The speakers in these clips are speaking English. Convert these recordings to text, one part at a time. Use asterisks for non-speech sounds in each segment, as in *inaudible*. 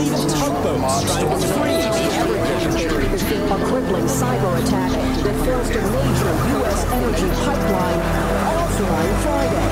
A tugboats to free the. A crippling cyber attack that forced a major U.S. energy pipeline offline Friday.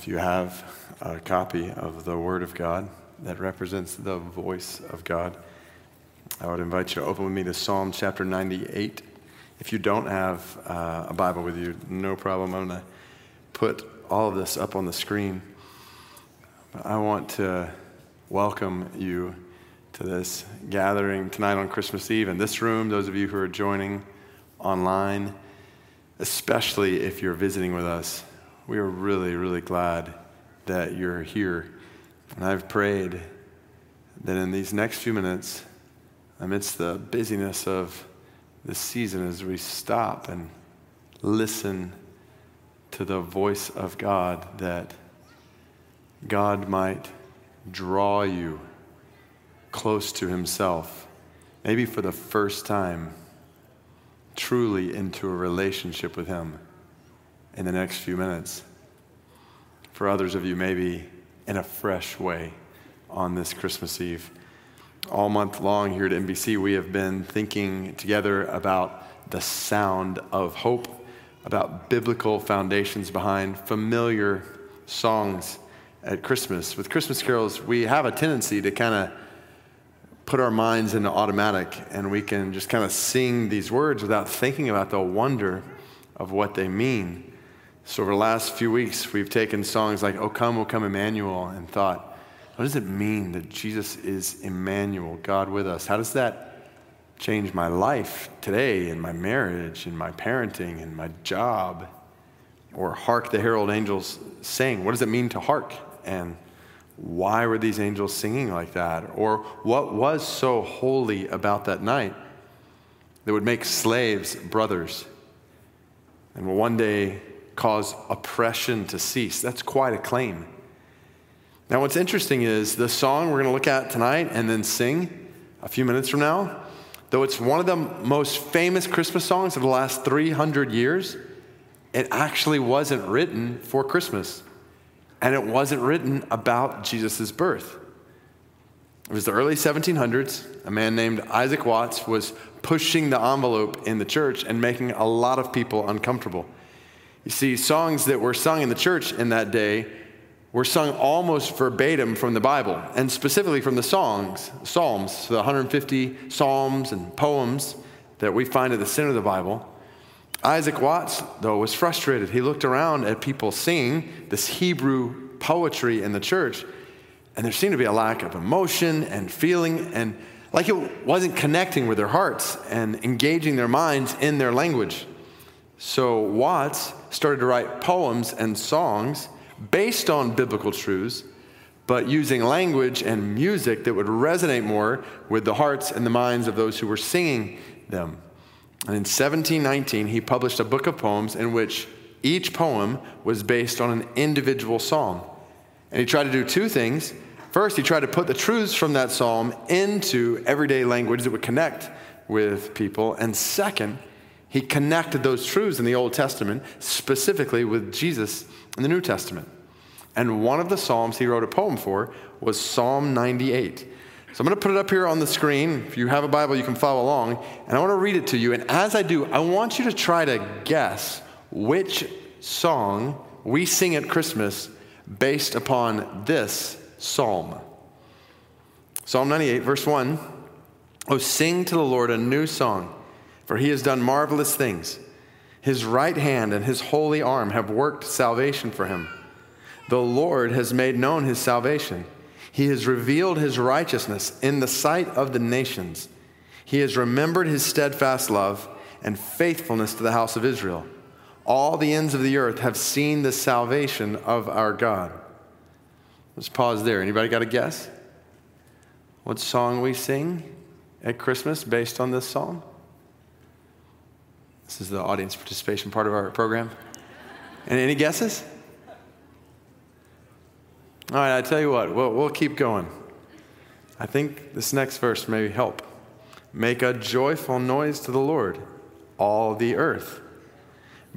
If you have a copy of the Word of God that represents the voice of God, I would invite you to open with me to Psalm chapter 98. If you don't have uh, a Bible with you, no problem. I'm going to put all of this up on the screen. But I want to welcome you to this gathering tonight on Christmas Eve in this room, those of you who are joining online, especially if you're visiting with us. We are really, really glad that you're here. And I've prayed that in these next few minutes, amidst the busyness of this season, as we stop and listen to the voice of God, that God might draw you close to Himself, maybe for the first time, truly into a relationship with Him in the next few minutes. For others of you, maybe in a fresh way on this Christmas Eve. All month long here at MBC, we have been thinking together about the sound of hope, about biblical foundations behind familiar songs at Christmas. With Christmas carols, we have a tendency to kind of put our minds into automatic and we can just kind of sing these words without thinking about the wonder of what they mean. So, over the last few weeks, we've taken songs like O Come, O Come Emmanuel and thought, what does it mean that Jesus is Emmanuel, God with us? How does that change my life today, in my marriage, in my parenting, in my job? Or Hark the Herald Angels Sing. What does it mean to hark? And why were these angels singing like that? Or what was so holy about that night that would make slaves brothers and will one day cause oppression to cease? That's quite a claim. Now, what's interesting is the song we're going to look at tonight and then sing a few minutes from now, though it's one of the most famous Christmas songs of the last 300 years, it actually wasn't written for Christmas. And it wasn't written about Jesus' birth. It was the early 1700s. A man named Isaac Watts was pushing the envelope in the church and making a lot of people uncomfortable. You see, songs that were sung in the church in that day were sung almost verbatim from the Bible, and specifically from the songs, Psalms, the 150 psalms and poems that we find at the center of the Bible. Isaac Watts, though, was frustrated. He looked around at people singing this Hebrew poetry in the church, and there seemed to be a lack of emotion and feeling, and like it wasn't connecting with their hearts and engaging their minds in their language. So Watts started to write poems and songs based on biblical truths, but using language and music that would resonate more with the hearts and the minds of those who were singing them. And in 1719, he published a book of poems in which each poem was based on an individual psalm. And he tried to do two things First, he tried to put the truths from that psalm into everyday language that would connect with people. And second, he connected those truths in the Old Testament specifically with Jesus in the New Testament. And one of the Psalms he wrote a poem for was Psalm 98. So I'm going to put it up here on the screen. If you have a Bible, you can follow along. And I want to read it to you. And as I do, I want you to try to guess which song we sing at Christmas based upon this psalm. Psalm 98, verse 1 Oh, sing to the Lord a new song, for he has done marvelous things. His right hand and his holy arm have worked salvation for him. The Lord has made known his salvation. He has revealed his righteousness in the sight of the nations. He has remembered his steadfast love and faithfulness to the house of Israel. All the ends of the earth have seen the salvation of our God. Let's pause there. Anybody got a guess? What song we sing at Christmas based on this psalm? This is the audience participation part of our program. And any guesses? All right, I tell you what, we'll, we'll keep going. I think this next verse may help. Make a joyful noise to the Lord, all the earth.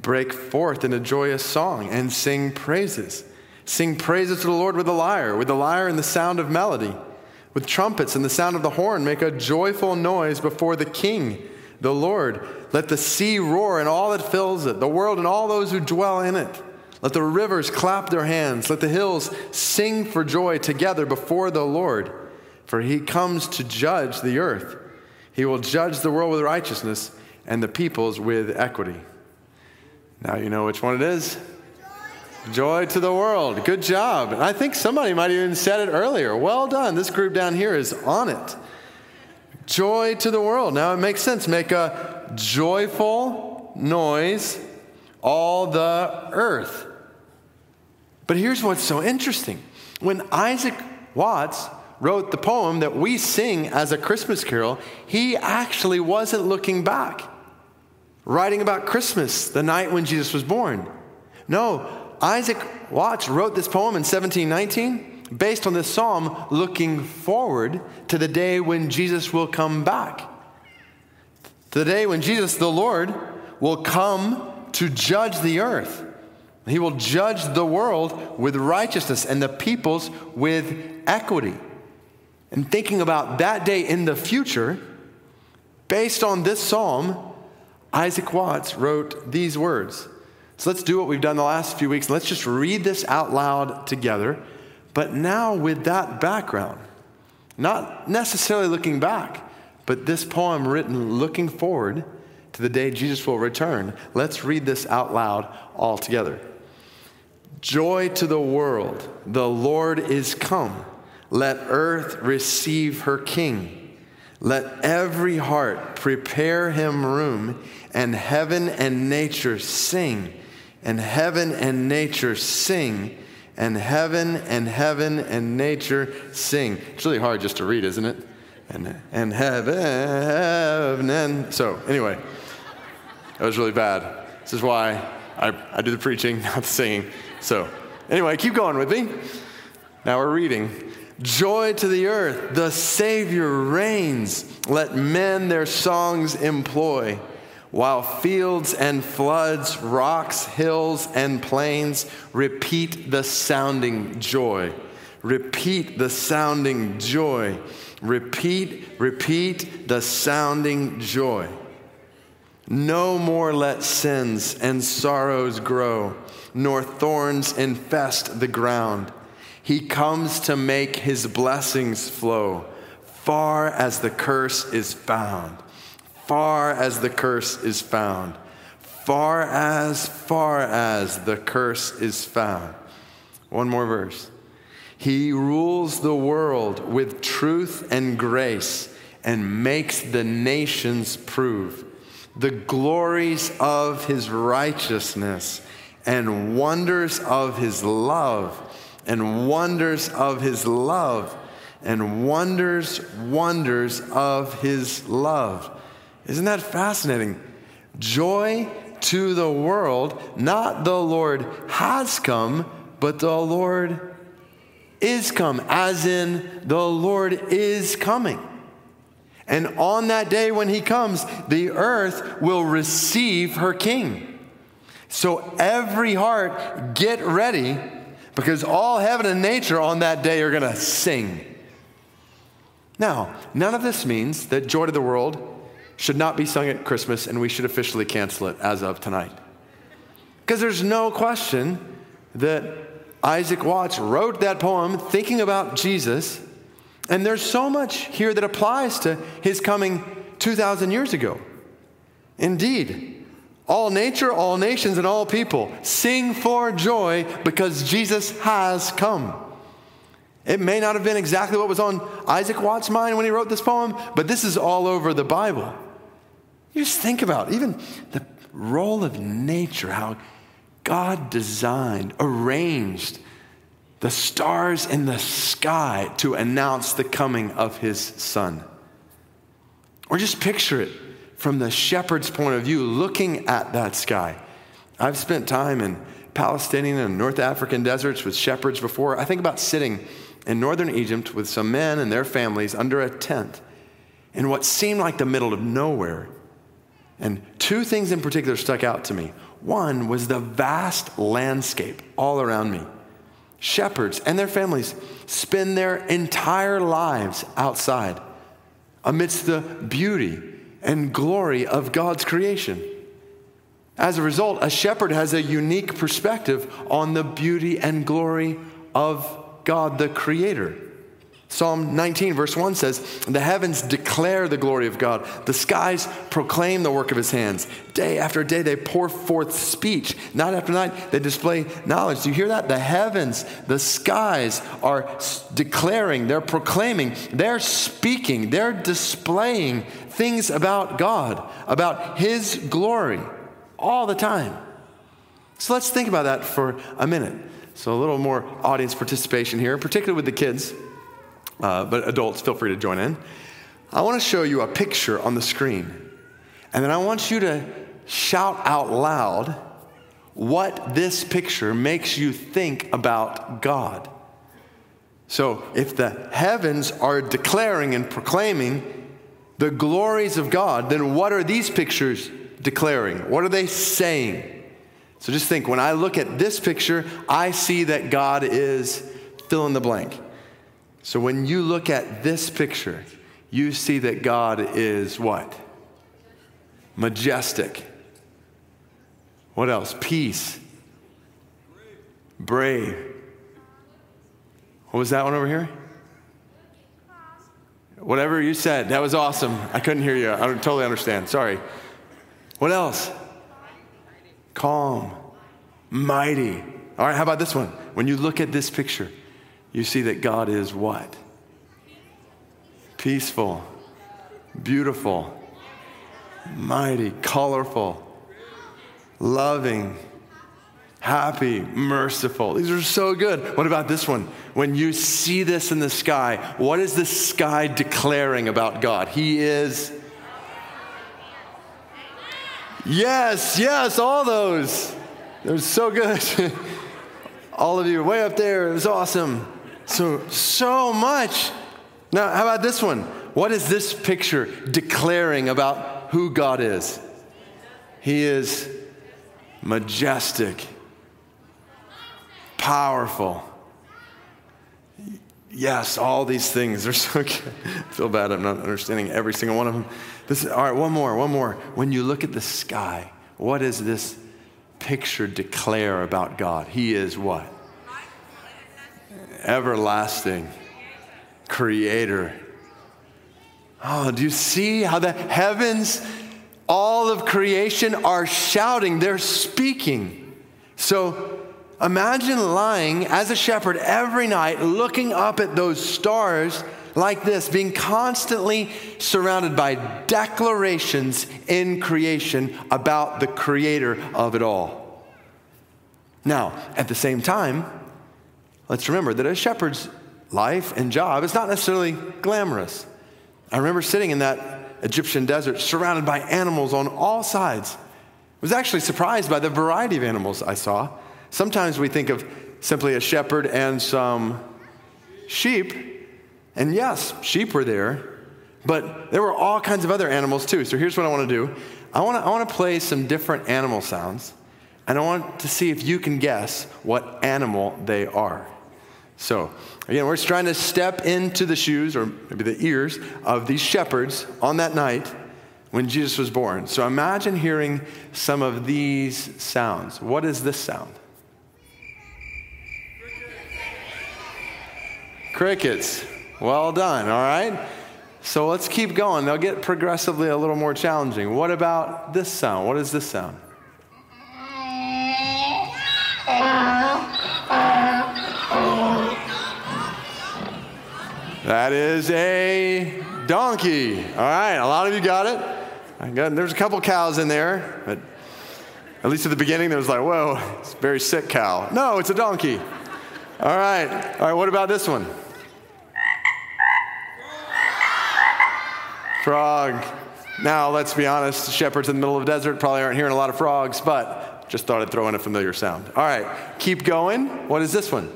Break forth in a joyous song and sing praises. Sing praises to the Lord with the lyre, with the lyre and the sound of melody, with trumpets and the sound of the horn. Make a joyful noise before the King, the Lord. Let the sea roar and all that fills it, the world and all those who dwell in it. Let the rivers clap their hands. Let the hills sing for joy together before the Lord. For he comes to judge the earth. He will judge the world with righteousness and the peoples with equity. Now you know which one it is. Joy to the world. Good job. And I think somebody might have even said it earlier. Well done. This group down here is on it. Joy to the world. Now it makes sense. Make a joyful noise, all the earth. But here's what's so interesting. When Isaac Watts wrote the poem that we sing as a Christmas carol, he actually wasn't looking back, writing about Christmas, the night when Jesus was born. No, Isaac Watts wrote this poem in 1719 based on this psalm, looking forward to the day when Jesus will come back. To The day when Jesus, the Lord, will come to judge the earth. He will judge the world with righteousness and the peoples with equity. And thinking about that day in the future, based on this psalm, Isaac Watts wrote these words. So let's do what we've done the last few weeks. Let's just read this out loud together, but now with that background. Not necessarily looking back, but this poem written looking forward to the day Jesus will return. Let's read this out loud all together. Joy to the world, the Lord is come. Let earth receive her King. Let every heart prepare him room, and heaven and nature sing, and heaven and nature sing, and heaven and heaven and nature sing. It's really hard just to read, isn't it? And, and heaven, and so anyway, that was really bad. This is why I, I do the preaching, *laughs* not the singing. So, anyway, keep going with me. Now we're reading. Joy to the earth, the Savior reigns. Let men their songs employ. While fields and floods, rocks, hills, and plains repeat the sounding joy. Repeat the sounding joy. Repeat, repeat the sounding joy. No more let sins and sorrows grow nor thorns infest the ground. He comes to make his blessings flow far as the curse is found. Far as the curse is found. Far as, far as the curse is found. One more verse. He rules the world with truth and grace and makes the nations prove the glories of his righteousness and wonders of his love, and wonders of his love, and wonders, wonders of his love. Isn't that fascinating? Joy to the world, not the Lord has come, but the Lord is come, as in the Lord is coming. And on that day when he comes, the earth will receive her king. So every heart, get ready because all heaven and nature on that day are going to sing. Now, none of this means that Joy to the World should not be sung at Christmas and we should officially cancel it as of tonight. Because there's no question that Isaac Watts wrote that poem thinking about Jesus, and there's so much here that applies to his coming 2,000 years ago. Indeed, all nature, all nations, and all people sing for joy because Jesus has come. It may not have been exactly what was on Isaac Watts' mind when he wrote this poem, but this is all over the Bible. You just think about even the role of nature, how God designed, arranged the stars in the sky to announce the coming of his son. Or just picture it from the shepherd's point of view, looking at that sky. I've spent time in Palestinian and North African deserts with shepherds before. I think about sitting in northern Egypt with some men and their families under a tent in what seemed like the middle of nowhere. And two things in particular stuck out to me. One was the vast landscape all around me. Shepherds and their families spend their entire lives outside amidst the beauty and glory of God's creation. As a result, a shepherd has a unique perspective on the beauty and glory of God the Creator. Psalm 19, verse 1 says, The heavens declare the glory of God. The skies proclaim the work of his hands. Day after day, they pour forth speech. Night after night, they display knowledge. Do you hear that? The heavens, the skies are declaring, they're proclaiming, they're speaking, they're displaying things about God, about his glory all the time. So let's think about that for a minute. So, a little more audience participation here, particularly with the kids, uh, but adults, feel free to join in. I want to show you a picture on the screen, and then I want you to shout out loud what this picture makes you think about God. So, if the heavens are declaring and proclaiming the glories of God, then what are these pictures declaring? What are they saying? So just think when I look at this picture, I see that God is fill in the blank. So when you look at this picture, you see that God is what? Majestic. What else? Peace. Brave. What was that one over here? Whatever you said, that was awesome. I couldn't hear you. I totally understand. Sorry. What else? calm, mighty. All right, how about this one? When you look at this picture, you see that God is what? Peaceful, beautiful, mighty, colorful, loving, happy, merciful. These are so good. What about this one? When you see this in the sky, what is the sky declaring about God? He is Yes, yes, all those. They're so good. *laughs* all of you way up there. It was awesome. So, so much. Now, how about this one? What is this picture declaring about who God is? He is majestic, powerful. Yes, all these things are so *laughs* good. I feel bad I'm not understanding every single one of them. This, all right, one more, one more. When you look at the sky, what does this picture declare about God? He is what? Everlasting, creator. Oh, do you see how the heavens, all of creation are shouting? They're speaking. So imagine lying as a shepherd every night, looking up at those stars like this, being constantly surrounded by declarations in creation about the creator of it all. Now, at the same time, let's remember that a shepherd's life and job is not necessarily glamorous. I remember sitting in that Egyptian desert surrounded by animals on all sides. I was actually surprised by the variety of animals I saw. Sometimes we think of simply a shepherd and some sheep. And yes, sheep were there, but there were all kinds of other animals too. So here's what I want to do I want to, I play some different animal sounds, and I want to see if you can guess what animal they are. So, again, we're just trying to step into the shoes, or maybe the ears, of these shepherds on that night when Jesus was born. So imagine hearing some of these sounds. What is this sound? Crickets. Well done, all right? So let's keep going. They'll get progressively a little more challenging. What about this sound? What is this sound? Uh-huh. That is a donkey. All right, a lot of you got it. Got, there's a couple cows in there, but at least at the beginning, there was like, whoa, it's a very sick cow. No, it's a donkey. All right, all right, what about this one? Frog. Now, let's be honest, shepherds in the middle of the desert probably aren't hearing a lot of frogs, but just thought I'd throw in a familiar sound. All right, keep going. What is this one?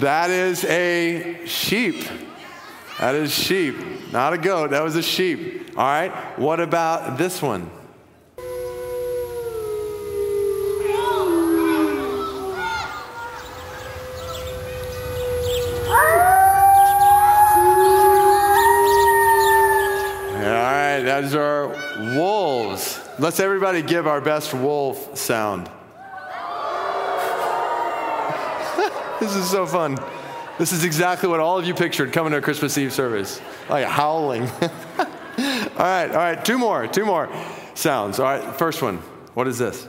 That is a sheep. That is sheep, not a goat. That was a sheep. All right. What about this one? All right. Those are wolves. Let's everybody give our best wolf sound. This is so fun. This is exactly what all of you pictured coming to a Christmas Eve service. Like howling. *laughs* all right, all right, two more, two more sounds. All right, first one. What is this?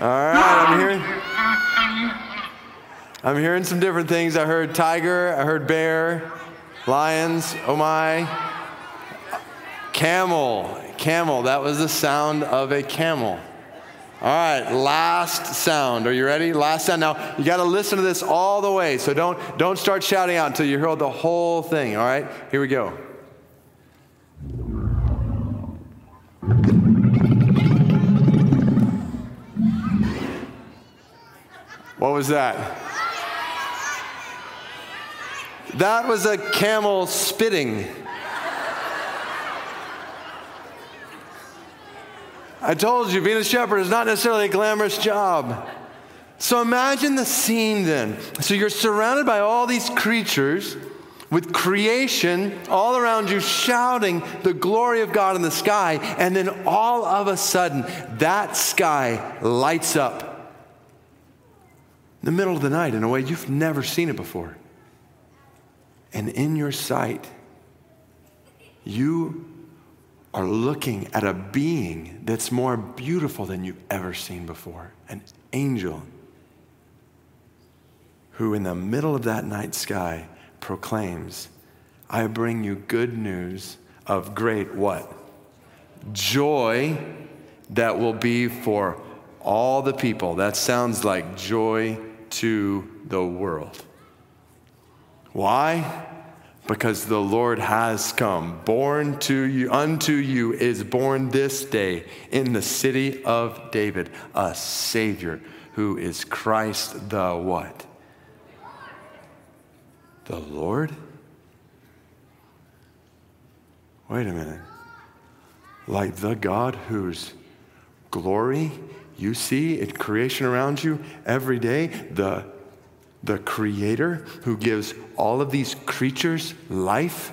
All right, I'm hearing. I'm hearing some different things. I heard tiger, I heard bear, lions, oh my. Camel, camel. That was the sound of a camel. All right, last sound. Are you ready? Last sound. Now you got to listen to this all the way. So don't don't start shouting out until you hear the whole thing. All right, here we go. What was that? That was a camel spitting. I told you, being a shepherd is not necessarily a glamorous job. So imagine the scene then. So you're surrounded by all these creatures with creation all around you shouting the glory of God in the sky, and then all of a sudden, that sky lights up in the middle of the night in a way you've never seen it before. And in your sight, you are looking at a being that's more beautiful than you've ever seen before an angel who, in the middle of that night sky, proclaims, I bring you good news of great what? Joy that will be for all the people. That sounds like joy to the world. Why? Because the Lord has come. Born to you, unto you is born this day in the city of David a Savior who is Christ the what? The Lord? Wait a minute. Like the God whose glory you see in creation around you every day, the the creator who gives all of these creatures life,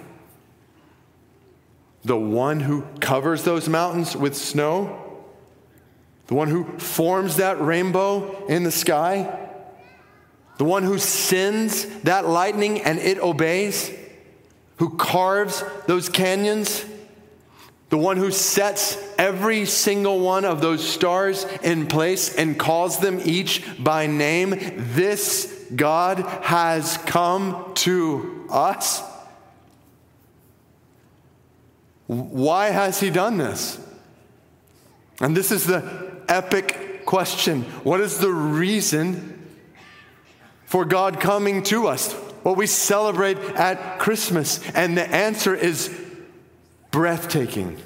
the one who covers those mountains with snow, the one who forms that rainbow in the sky, the one who sends that lightning and it obeys, who carves those canyons, the one who sets every single one of those stars in place and calls them each by name. This God has come to us. Why has he done this? And this is the epic question. What is the reason for God coming to us, what we celebrate at Christmas? And the answer is breathtaking.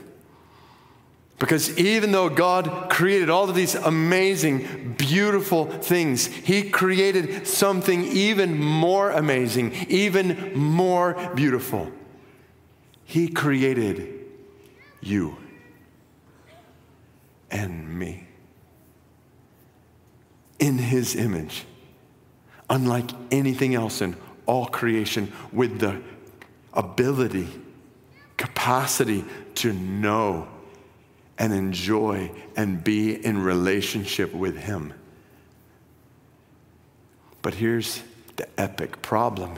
Because even though God created all of these amazing, beautiful things, He created something even more amazing, even more beautiful. He created you and me in His image, unlike anything else in all creation, with the ability, capacity to know and enjoy and be in relationship with Him. But here's the epic problem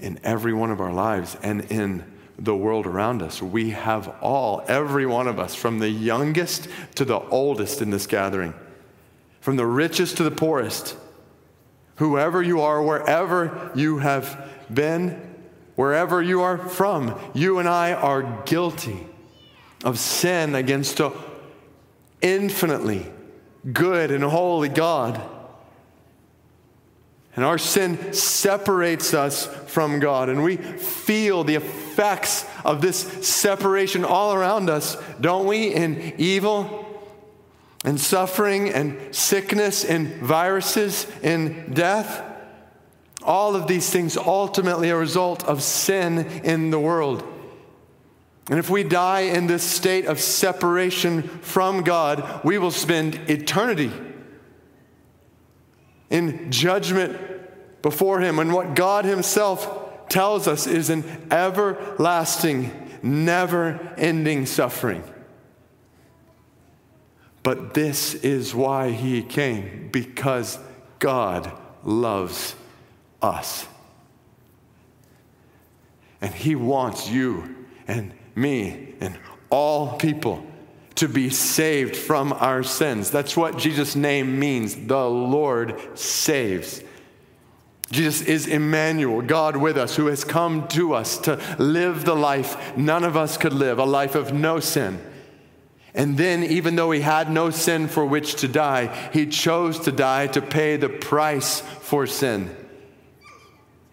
in every one of our lives and in the world around us. We have all, every one of us, from the youngest to the oldest in this gathering, from the richest to the poorest, whoever you are, wherever you have been, wherever you are from, you and I are guilty of sin against an infinitely good and holy God. And our sin separates us from God, and we feel the effects of this separation all around us, don't we? In evil and suffering and sickness and viruses and death. All of these things ultimately a result of sin in the world. And if we die in this state of separation from God, we will spend eternity in judgment before Him. And what God Himself tells us is an everlasting, never ending suffering. But this is why He came, because God loves us. And He wants you and me, and all people to be saved from our sins. That's what Jesus' name means. The Lord saves. Jesus is Emmanuel, God with us, who has come to us to live the life none of us could live, a life of no sin. And then, even though he had no sin for which to die, he chose to die to pay the price for sin.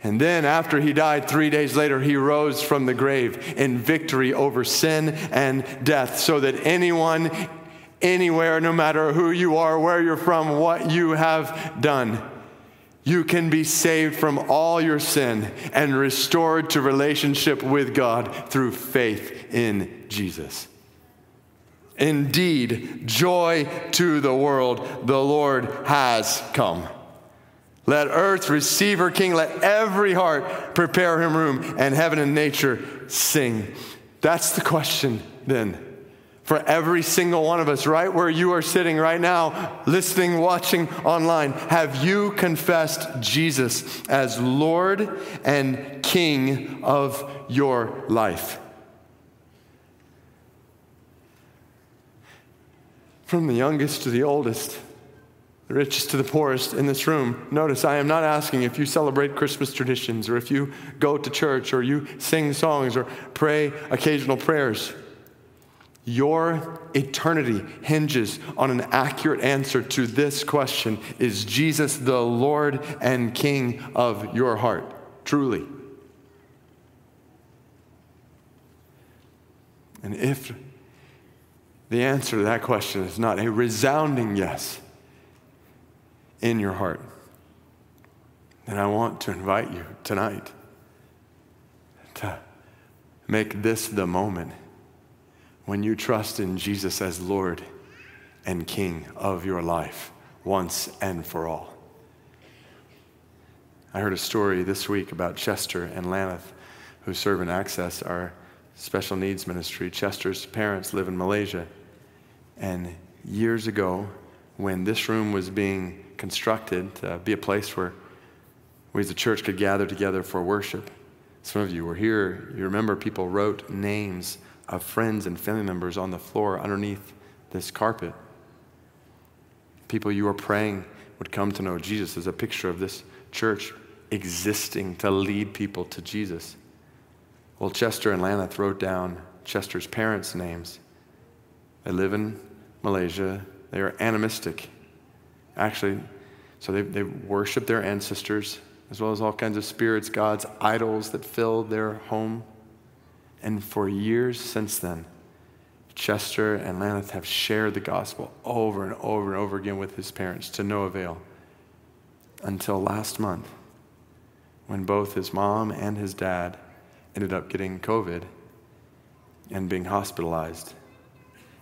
And then, after he died, three days later, he rose from the grave in victory over sin and death, so that anyone, anywhere, no matter who you are, where you're from, what you have done, you can be saved from all your sin and restored to relationship with God through faith in Jesus. Indeed, joy to the world, the Lord has come. Let earth receive her king. Let every heart prepare him room, and heaven and nature sing. That's the question then for every single one of us, right where you are sitting right now, listening, watching online. Have you confessed Jesus as Lord and King of your life? From the youngest to the oldest richest to the poorest in this room. Notice, I am not asking if you celebrate Christmas traditions or if you go to church or you sing songs or pray occasional prayers. Your eternity hinges on an accurate answer to this question Is Jesus the Lord and King of your heart? Truly. And if the answer to that question is not a resounding yes, in your heart. And I want to invite you tonight to make this the moment when you trust in Jesus as Lord and King of your life once and for all. I heard a story this week about Chester and Lanath, who serve in Access, our special needs ministry. Chester's parents live in Malaysia. And years ago, when this room was being constructed to be a place where we as a church could gather together for worship. Some of you were here. You remember people wrote names of friends and family members on the floor underneath this carpet. People you were praying would come to know Jesus as a picture of this church existing to lead people to Jesus. Well, Chester and Lanath wrote down Chester's parents' names. They live in Malaysia. They are animistic Actually, So they, they worshiped their ancestors, as well as all kinds of spirits, gods, idols that filled their home. And for years since then, Chester and Laneth have shared the gospel over and over and over again with his parents to no avail. Until last month, when both his mom and his dad ended up getting COVID and being hospitalized.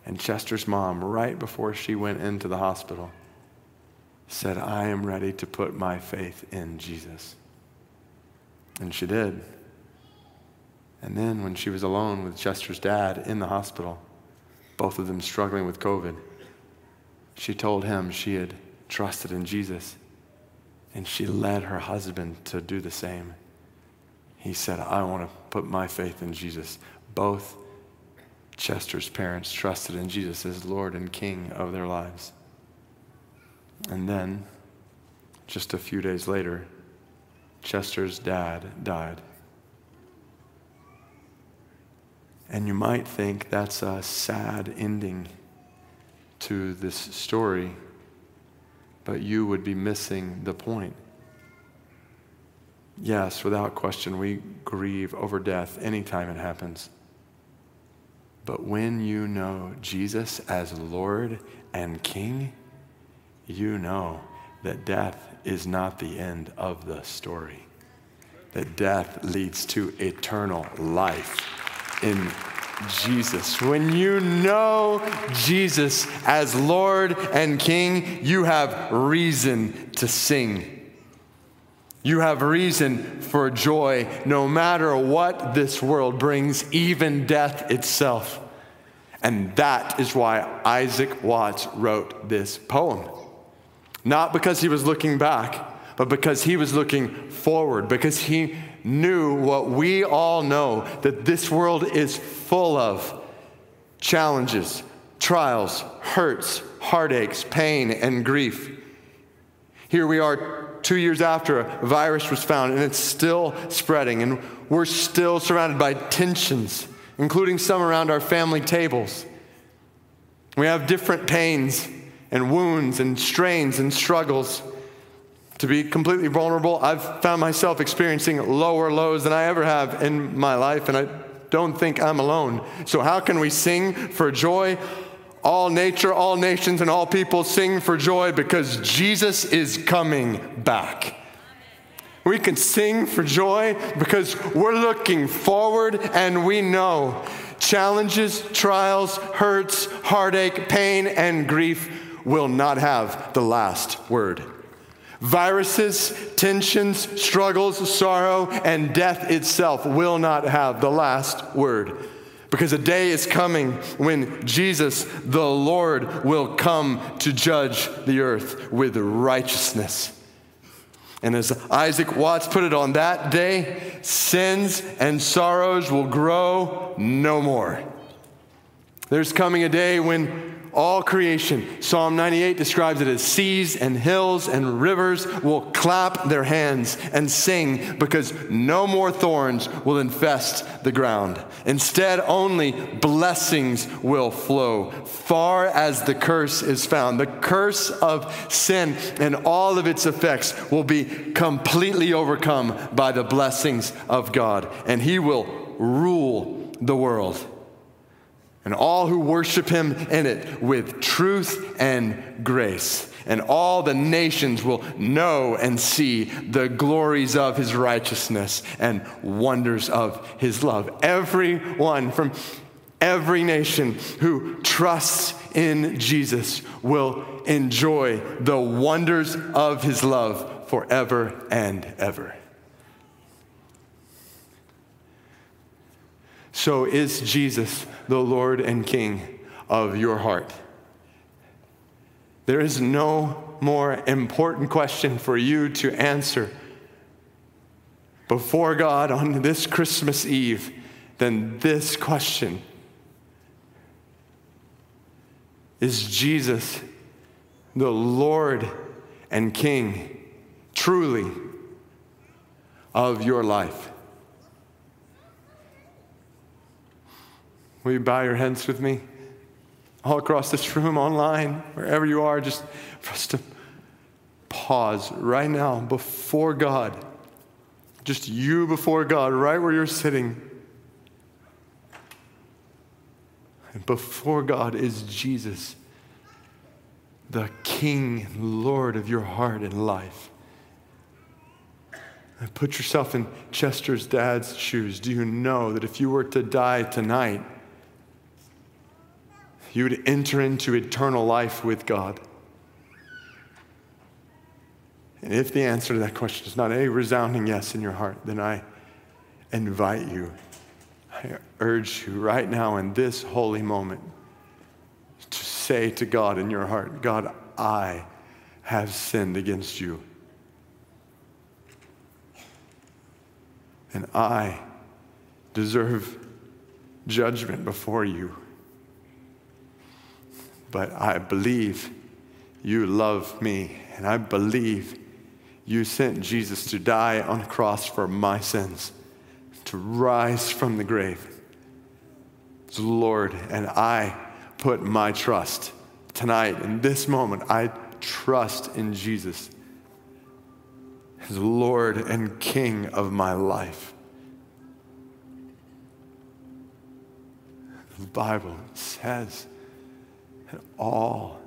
And Chester's mom, right before she went into the hospital, said, I am ready to put my faith in Jesus. And she did. And then when she was alone with Chester's dad in the hospital, both of them struggling with COVID, she told him she had trusted in Jesus. And she led her husband to do the same. He said, I want to put my faith in Jesus. Both Chester's parents trusted in Jesus as Lord and King of their lives. And then, just a few days later, Chester's dad died. And you might think that's a sad ending to this story, but you would be missing the point. Yes, without question, we grieve over death anytime it happens. But when you know Jesus as Lord and King, you know that death is not the end of the story. That death leads to eternal life in Jesus. When you know Jesus as Lord and King, you have reason to sing. You have reason for joy no matter what this world brings, even death itself. And that is why Isaac Watts wrote this poem. Not because he was looking back, but because he was looking forward, because he knew what we all know that this world is full of challenges, trials, hurts, heartaches, pain, and grief. Here we are two years after a virus was found, and it's still spreading, and we're still surrounded by tensions, including some around our family tables. We have different pains and wounds and strains and struggles. To be completely vulnerable, I've found myself experiencing lower lows than I ever have in my life, and I don't think I'm alone. So, how can we sing for joy? All nature, all nations, and all people sing for joy because Jesus is coming back. We can sing for joy because we're looking forward and we know challenges, trials, hurts, heartache, pain, and grief will not have the last word. Viruses, tensions, struggles, sorrow, and death itself will not have the last word. Because a day is coming when Jesus, the Lord, will come to judge the earth with righteousness. And as Isaac Watts put it, on that day, sins and sorrows will grow no more. There's coming a day when all creation. Psalm 98 describes it as seas and hills and rivers will clap their hands and sing because no more thorns will infest the ground. Instead, only blessings will flow, far as the curse is found. The curse of sin and all of its effects will be completely overcome by the blessings of God, and He will rule the world and all who worship him in it with truth and grace. And all the nations will know and see the glories of his righteousness and wonders of his love. Everyone from every nation who trusts in Jesus will enjoy the wonders of his love forever and ever. So is Jesus the Lord and King of your heart? There is no more important question for you to answer before God on this Christmas Eve than this question Is Jesus the Lord and King truly of your life? Will you bow your heads with me? All across this room, online, wherever you are, just for us to pause right now before God, just you before God, right where you're sitting. And before God is Jesus, the King and Lord of your heart and life. And put yourself in Chester's dad's shoes. Do you know that if you were to die tonight, you would enter into eternal life with God? And if the answer to that question is not a resounding yes in your heart, then I invite you, I urge you right now in this holy moment to say to God in your heart, God, I have sinned against you. And I deserve judgment before you. But I believe you love me, and I believe you sent Jesus to die on a cross for my sins, to rise from the grave. Lord, and I put my trust tonight, in this moment, I trust in Jesus as Lord and King of my life. The Bible says that all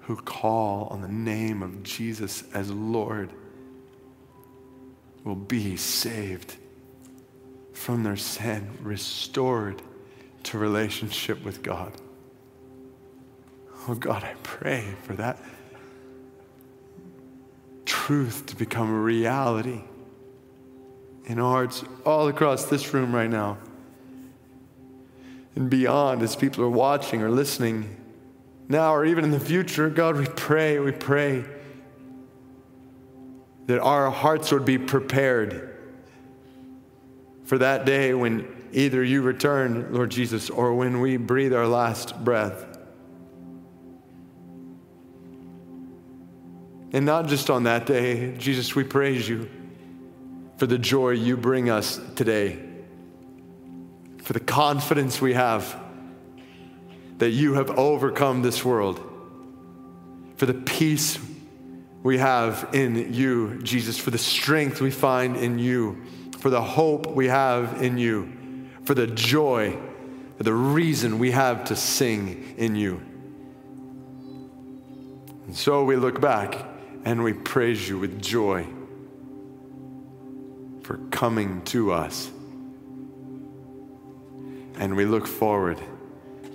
who call on the name of Jesus as Lord will be saved from their sin, restored to relationship with God. Oh God, I pray for that truth to become a reality in hearts all across this room right now and beyond as people are watching or listening now or even in the future. God, we pray, we pray that our hearts would be prepared for that day when either you return, Lord Jesus, or when we breathe our last breath. And not just on that day, Jesus, we praise you for the joy you bring us today, for the confidence we have that you have overcome this world, for the peace we have in you, Jesus, for the strength we find in you, for the hope we have in you, for the joy, for the reason we have to sing in you. And so we look back and we praise you with joy for coming to us. And we look forward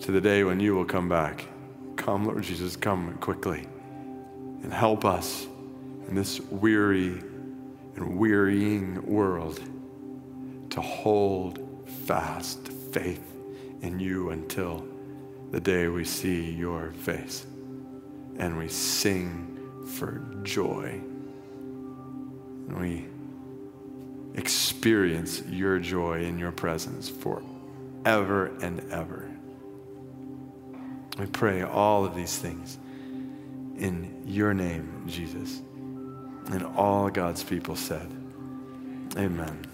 to the day when you will come back. Come, Lord Jesus, come quickly and help us in this weary and wearying world to hold fast faith in you until the day we see your face and we sing for joy. And we experience your joy in your presence forever and ever. We pray all of these things in your name, Jesus. And all God's people said, Amen.